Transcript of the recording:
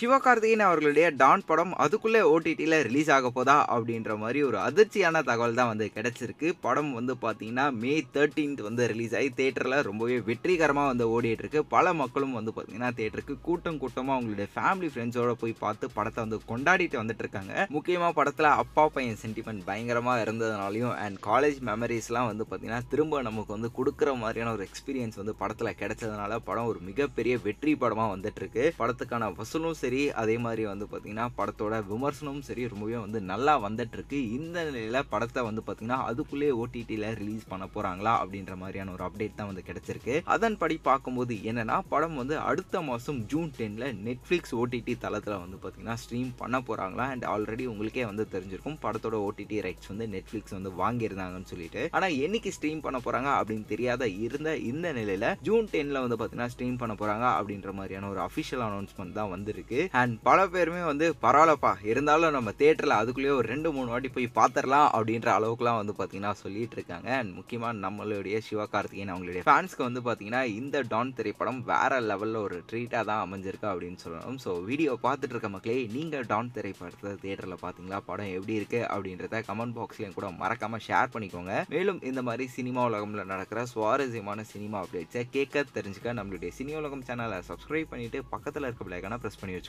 சிவகார்த்திகேயன் அவர்களுடைய டான் படம் அதுக்குள்ளே ஓடிடியில் ரிலீஸ் ஆக போதா அப்படின்ற மாதிரி ஒரு அதிர்ச்சியான தகவல் தான் வந்து கிடைச்சிருக்கு. படம் வந்து பார்த்தீங்கன்னா மே தேர்ட்டீன்த் வந்து ரிலீஸ் ஆகி தேட்டரில் ரொம்பவே வெற்றிகரமாக வந்து ஓடிட்டுருக்கு. பல மக்களும் வந்து பார்த்தீங்கன்னா தேட்டருக்கு கூட்டம் கூட்டமாக அவங்களுடைய ஃபேமிலி ஃப்ரெண்ட்ஸோட போய் பார்த்து படத்தை வந்து கொண்டாடிட்டு வந்துட்டு இருக்காங்க முக்கியமாக படத்தில் அப்பா பையன் சென்டிமெண்ட் பயங்கரமாக இருந்ததுனாலையும் அண்ட் காலேஜ் மெமரிஸ்லாம் வந்து பார்த்தீங்கன்னா திரும்ப நமக்கு வந்து கொடுக்குற மாதிரியான ஒரு எக்ஸ்பீரியன்ஸ் வந்து படத்தில் கிடைச்சதுனால படம் ஒரு மிகப்பெரிய வெற்றி படமாக வந்துட்டு இருக்கு படத்துக்கான வசூலும் சரி அதே மாதிரி வந்து பார்த்தீங்கன்னா படத்தோட விமர்சனமும் சரி ரொம்பவே வந்து நல்லா வந்துட்டுருக்கு. இந்த நிலையில் படத்தை வந்து பார்த்திங்கன்னா அதுக்குள்ளேயே ஓடிடியில் ரிலீஸ் பண்ண போகிறாங்களா அப்படின்ற மாதிரியான ஒரு அப்டேட் தான் வந்து கிடைச்சிருக்கு. அதன்படி பார்க்கும்போது என்னன்னா படம் வந்து அடுத்த மாதம் ஜூன் டென்னில் நெட்ஃப்ளிக்ஸ் ஓடிடி தளத்தில் வந்து பார்த்தீங்கன்னா ஸ்ட்ரீம் பண்ண போகிறாங்களா அண்ட் ஆல்ரெடி உங்களுக்கே வந்து தெரிஞ்சிருக்கும். படத்தோட ஓடிடி ரைட்ஸ் வந்து நெட்ஃப்ளிக்ஸ் வந்து வாங்கியிருந்தாங்கன்னு சொல்லிட்டு. ஆனால் என்னைக்கு ஸ்ட்ரீம் பண்ண போகிறாங்க அப்படின்னு தெரியாத இருந்த இந்த நிலையில் ஜூன் டென்னில் வந்து பார்த்தீங்கன்னா ஸ்ட்ரீம் பண்ண போகிறாங்க அப்படின்ற மாதிரியான ஒரு அஃபிஷியல் அனௌன்ஸ்மெண்ட் தான் வந்திருக்கு. அண்ட் பல பேருமே வந்து பரவாயில்லப்பா இருந்தாலும் நம்ம தேட்டரில் அதுக்குள்ளேயே ஒரு ரெண்டு மூணு வாட்டி போய் பார்த்துடலாம் அப்படின்ற அளவுக்குலாம் வந்து பார்த்தீங்கன்னா சொல்லிட்டு இருக்காங்க. அண்ட் முக்கியமாக நம்மளுடைய சிவகார்த்திகேயன் அவங்களுடைய ஃபேன்ஸ்க்கு வந்து பார்த்தீங்கன்னா இந்த டான் திரைப்படம் வேற லெவலில் ஒரு ட்ரீட்டாக தான் அமைஞ்சிருக்கு அப்படின்னு சொல்லணும். ஸோ வீடியோ பார்த்துட்டு இருக்க மக்களே நீங்கள் டான் திரைப்படத்தை தேட்டரில் பார்த்தீங்களா படம் எப்படி இருக்குது அப்படின்றத கமெண்ட் பாக்ஸ்லையும் கூட மறக்காமல் ஷேர் பண்ணிக்கோங்க. மேலும் இந்த மாதிரி சினிமா உலகம்ல நடக்கிற சுவாரஸ்யமான சினிமா அப்டேட்ஸை கேட்க தெரிஞ்சுக்க நம்மளுடைய சினி உலகம் சேனலை சப்ஸ்கிரைப் பண்ணிட்டு பக்கத்தில் இருக்க பிள்ளைக்கான ப்ரெஸ் பண்ணி வச்சுக்கோங்க.